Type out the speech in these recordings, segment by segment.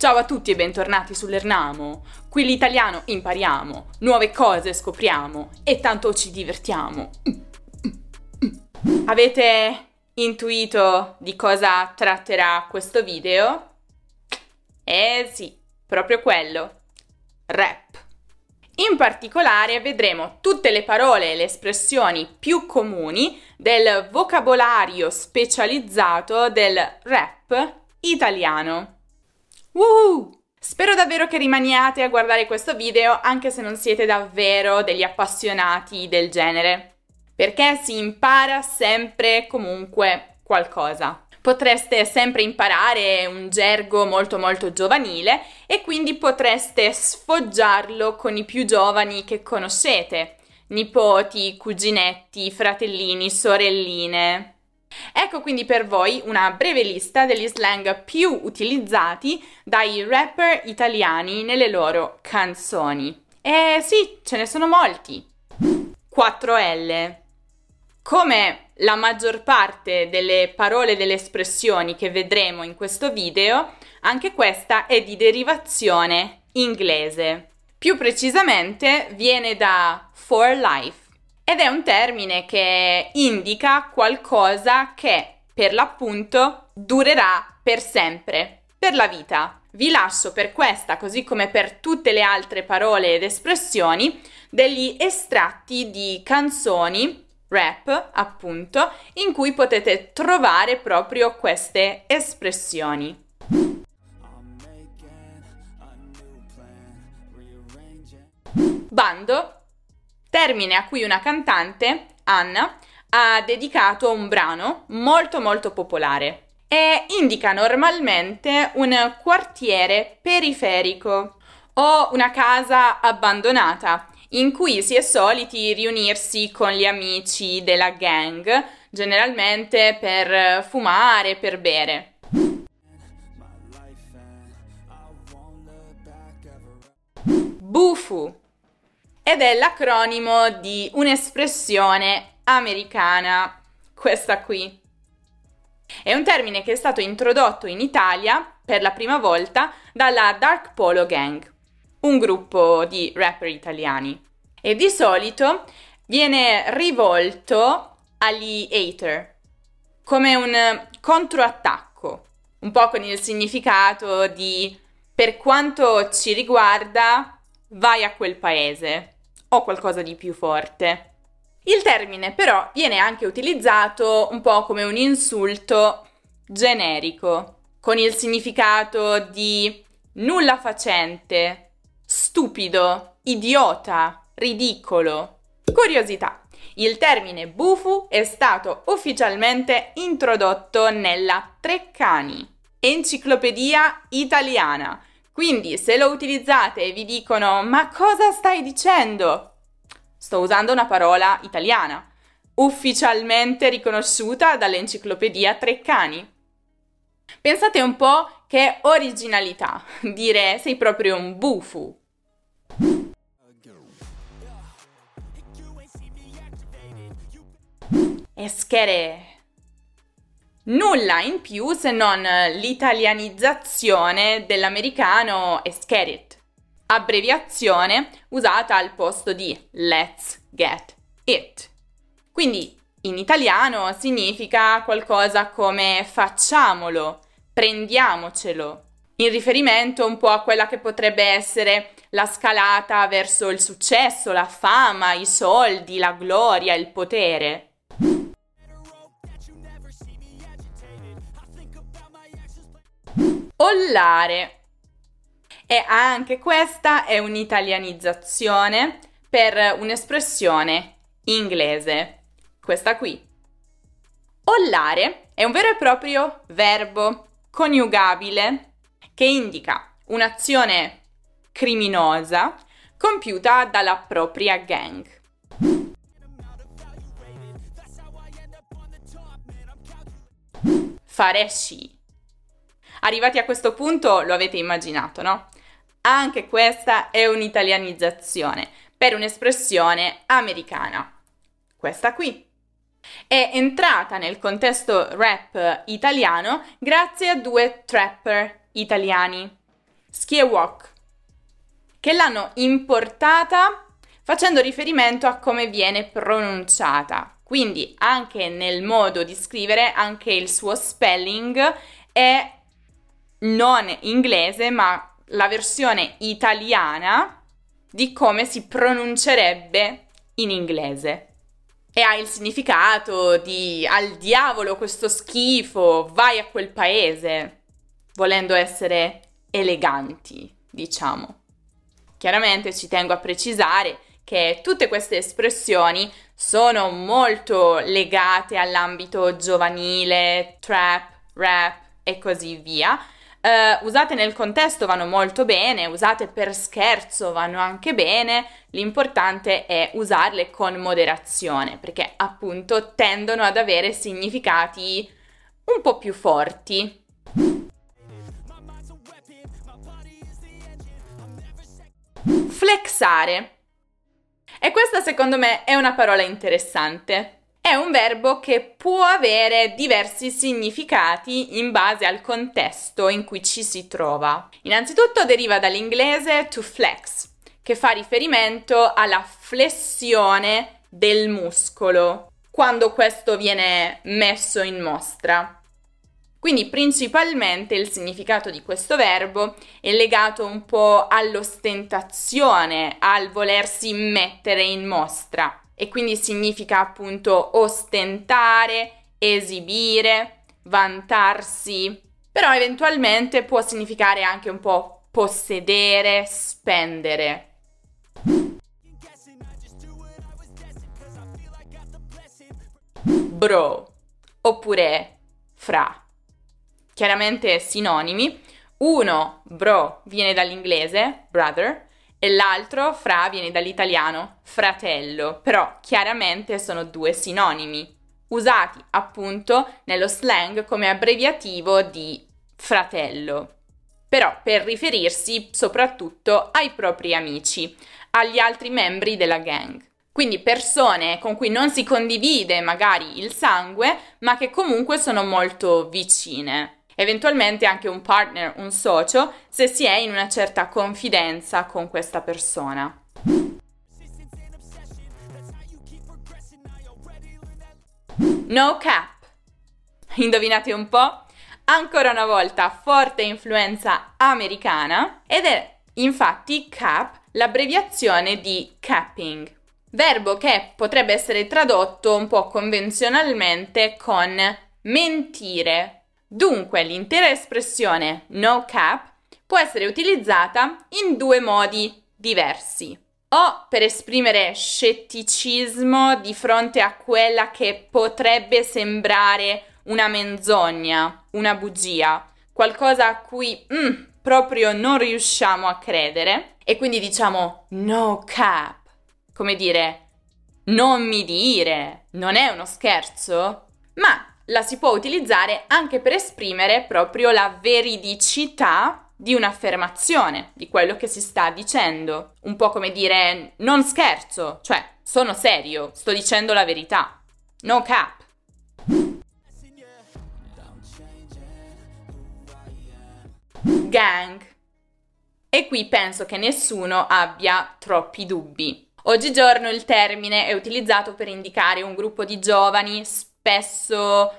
Ciao a tutti e bentornati sull'Ernamo. Qui l'italiano impariamo, nuove cose scopriamo e tanto ci divertiamo. Avete intuito di cosa tratterà questo video? Eh sì, proprio quello. Rap. In particolare vedremo tutte le parole e le espressioni più comuni del vocabolario specializzato del rap italiano. Woohoo! Spero davvero che rimaniate a guardare questo video anche se non siete davvero degli appassionati del genere, perché si impara sempre comunque qualcosa potreste sempre imparare un gergo molto molto giovanile e quindi potreste sfoggiarlo con i più giovani che conoscete, nipoti, cuginetti, fratellini, sorelline. Ecco quindi per voi una breve lista degli slang più utilizzati dai rapper italiani nelle loro canzoni. E sì, ce ne sono molti. 4L. Come la maggior parte delle parole e delle espressioni che vedremo in questo video, anche questa è di derivazione inglese. Più precisamente viene da for life ed è un termine che indica qualcosa che per l'appunto durerà per sempre, per la vita. Vi lascio per questa, così come per tutte le altre parole ed espressioni, degli estratti di canzoni rap, appunto, in cui potete trovare proprio queste espressioni. Bando, termine a cui una cantante, Anna, ha dedicato un brano molto molto popolare e indica normalmente un quartiere periferico o una casa abbandonata in cui si è soliti riunirsi con gli amici della gang, generalmente per fumare, per bere. Bufu ed è l'acronimo di un'espressione americana, questa qui. È un termine che è stato introdotto in Italia per la prima volta dalla Dark Polo Gang un gruppo di rapper italiani e di solito viene rivolto agli hater come un controattacco, un po' con il significato di per quanto ci riguarda vai a quel paese o qualcosa di più forte. Il termine però viene anche utilizzato un po' come un insulto generico, con il significato di nulla facente, stupido, idiota, ridicolo. Curiosità. Il termine bufu è stato ufficialmente introdotto nella Treccani, enciclopedia italiana. Quindi se lo utilizzate e vi dicono ma cosa stai dicendo? Sto usando una parola italiana, ufficialmente riconosciuta dall'enciclopedia Treccani. Pensate un po' che originalità dire sei proprio un bufu. Eschere. Nulla in più se non l'italianizzazione dell'americano eskerit, abbreviazione usata al posto di let's get it. Quindi in italiano significa qualcosa come facciamolo, prendiamocelo, in riferimento un po' a quella che potrebbe essere la scalata verso il successo, la fama, i soldi, la gloria, il potere. Ollare. E anche questa è un'italianizzazione per un'espressione inglese. Questa qui. Ollare è un vero e proprio verbo coniugabile che indica un'azione criminosa compiuta dalla propria gang. Fare sci. Arrivati a questo punto lo avete immaginato, no? Anche questa è un'italianizzazione per un'espressione americana. Questa qui. È entrata nel contesto rap italiano grazie a due trapper italiani, skiewalk, che l'hanno importata facendo riferimento a come viene pronunciata. Quindi anche nel modo di scrivere, anche il suo spelling è non inglese, ma la versione italiana di come si pronuncerebbe in inglese. E ha il significato di al diavolo questo schifo, vai a quel paese, volendo essere eleganti, diciamo. Chiaramente ci tengo a precisare che tutte queste espressioni sono molto legate all'ambito giovanile, trap, rap e così via, Uh, usate nel contesto vanno molto bene, usate per scherzo vanno anche bene, l'importante è usarle con moderazione perché appunto tendono ad avere significati un po' più forti. Flexare. E questa secondo me è una parola interessante è un verbo che può avere diversi significati in base al contesto in cui ci si trova. Innanzitutto deriva dall'inglese to flex, che fa riferimento alla flessione del muscolo quando questo viene messo in mostra. Quindi principalmente il significato di questo verbo è legato un po' all'ostentazione, al volersi mettere in mostra e quindi significa appunto ostentare, esibire, vantarsi, però eventualmente può significare anche un po' possedere, spendere. Bro oppure fra. Chiaramente sinonimi. Uno, bro, viene dall'inglese, brother, e l'altro fra viene dall'italiano fratello, però chiaramente sono due sinonimi, usati appunto nello slang come abbreviativo di fratello, però per riferirsi soprattutto ai propri amici, agli altri membri della gang. Quindi persone con cui non si condivide magari il sangue, ma che comunque sono molto vicine eventualmente anche un partner, un socio, se si è in una certa confidenza con questa persona. No cap. Indovinate un po'? Ancora una volta forte influenza americana ed è infatti cap l'abbreviazione di capping, verbo che potrebbe essere tradotto un po' convenzionalmente con mentire Dunque l'intera espressione no cap può essere utilizzata in due modi diversi. O per esprimere scetticismo di fronte a quella che potrebbe sembrare una menzogna, una bugia, qualcosa a cui mm, proprio non riusciamo a credere e quindi diciamo no cap, come dire non mi dire, non è uno scherzo? Ma la si può utilizzare anche per esprimere proprio la veridicità di un'affermazione, di quello che si sta dicendo. Un po' come dire non scherzo, cioè sono serio, sto dicendo la verità. No cap. Gang. E qui penso che nessuno abbia troppi dubbi. Oggigiorno il termine è utilizzato per indicare un gruppo di giovani spesso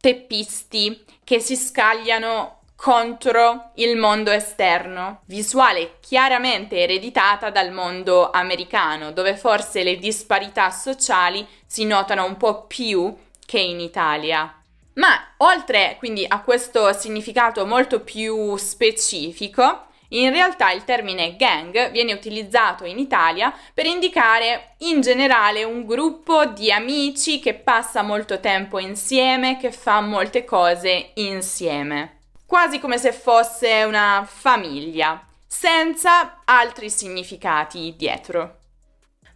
teppisti che si scagliano contro il mondo esterno, visuale chiaramente ereditata dal mondo americano, dove forse le disparità sociali si notano un po' più che in Italia. Ma oltre quindi a questo significato molto più specifico, in realtà il termine gang viene utilizzato in Italia per indicare in generale un gruppo di amici che passa molto tempo insieme, che fa molte cose insieme, quasi come se fosse una famiglia, senza altri significati dietro.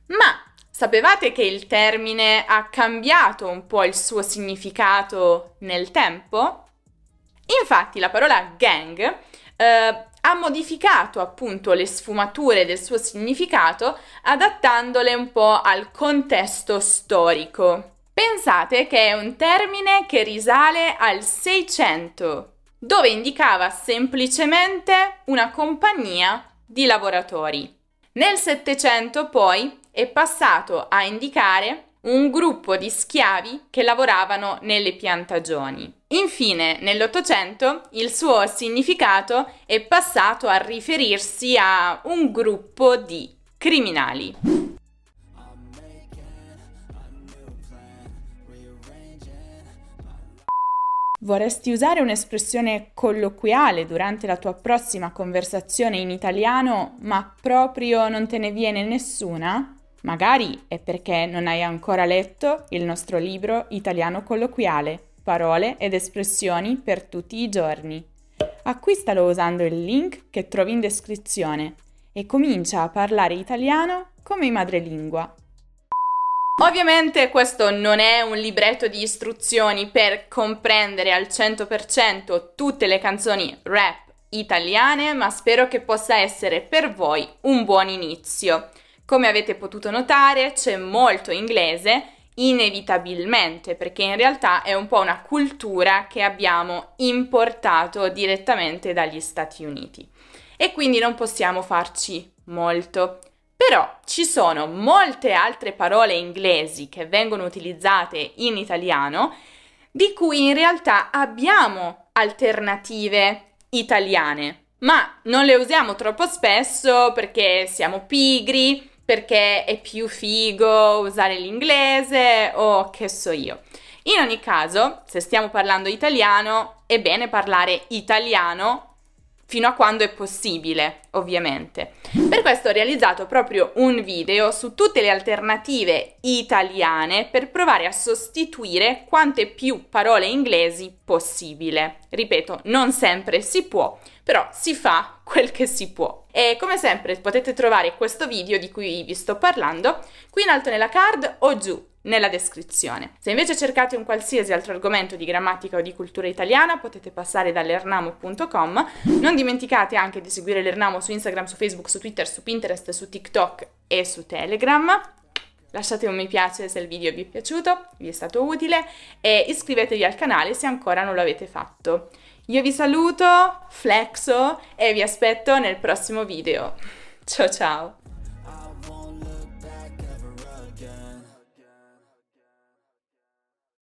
Ma sapevate che il termine ha cambiato un po' il suo significato nel tempo? Infatti la parola gang eh, ha modificato appunto le sfumature del suo significato adattandole un po' al contesto storico. Pensate che è un termine che risale al 600, dove indicava semplicemente una compagnia di lavoratori. Nel Settecento poi è passato a indicare un gruppo di schiavi che lavoravano nelle piantagioni. Infine, nell'Ottocento, il suo significato è passato a riferirsi a un gruppo di criminali. Vorresti usare un'espressione colloquiale durante la tua prossima conversazione in italiano, ma proprio non te ne viene nessuna? Magari è perché non hai ancora letto il nostro libro Italiano colloquiale, parole ed espressioni per tutti i giorni. Acquistalo usando il link che trovi in descrizione e comincia a parlare italiano come madrelingua. Ovviamente questo non è un libretto di istruzioni per comprendere al 100% tutte le canzoni rap italiane, ma spero che possa essere per voi un buon inizio. Come avete potuto notare c'è molto inglese, inevitabilmente, perché in realtà è un po' una cultura che abbiamo importato direttamente dagli Stati Uniti e quindi non possiamo farci molto. Però ci sono molte altre parole inglesi che vengono utilizzate in italiano di cui in realtà abbiamo alternative italiane, ma non le usiamo troppo spesso perché siamo pigri, perché è più figo usare l'inglese o che so io. In ogni caso, se stiamo parlando italiano, è bene parlare italiano fino a quando è possibile, ovviamente. Per questo ho realizzato proprio un video su tutte le alternative italiane per provare a sostituire quante più parole inglesi possibile. Ripeto, non sempre si può, però si fa quel che si può. E come sempre potete trovare questo video di cui vi sto parlando qui in alto nella card o giù nella descrizione. Se invece cercate un qualsiasi altro argomento di grammatica o di cultura italiana potete passare dall'ernamo.com. Non dimenticate anche di seguire l'Ernamo su Instagram, su Facebook, su Twitter, su Pinterest, su TikTok e su Telegram. Lasciate un mi piace se il video vi è piaciuto, vi è stato utile e iscrivetevi al canale se ancora non lo avete fatto. Io vi saluto, flexo e vi aspetto nel prossimo video. Ciao ciao!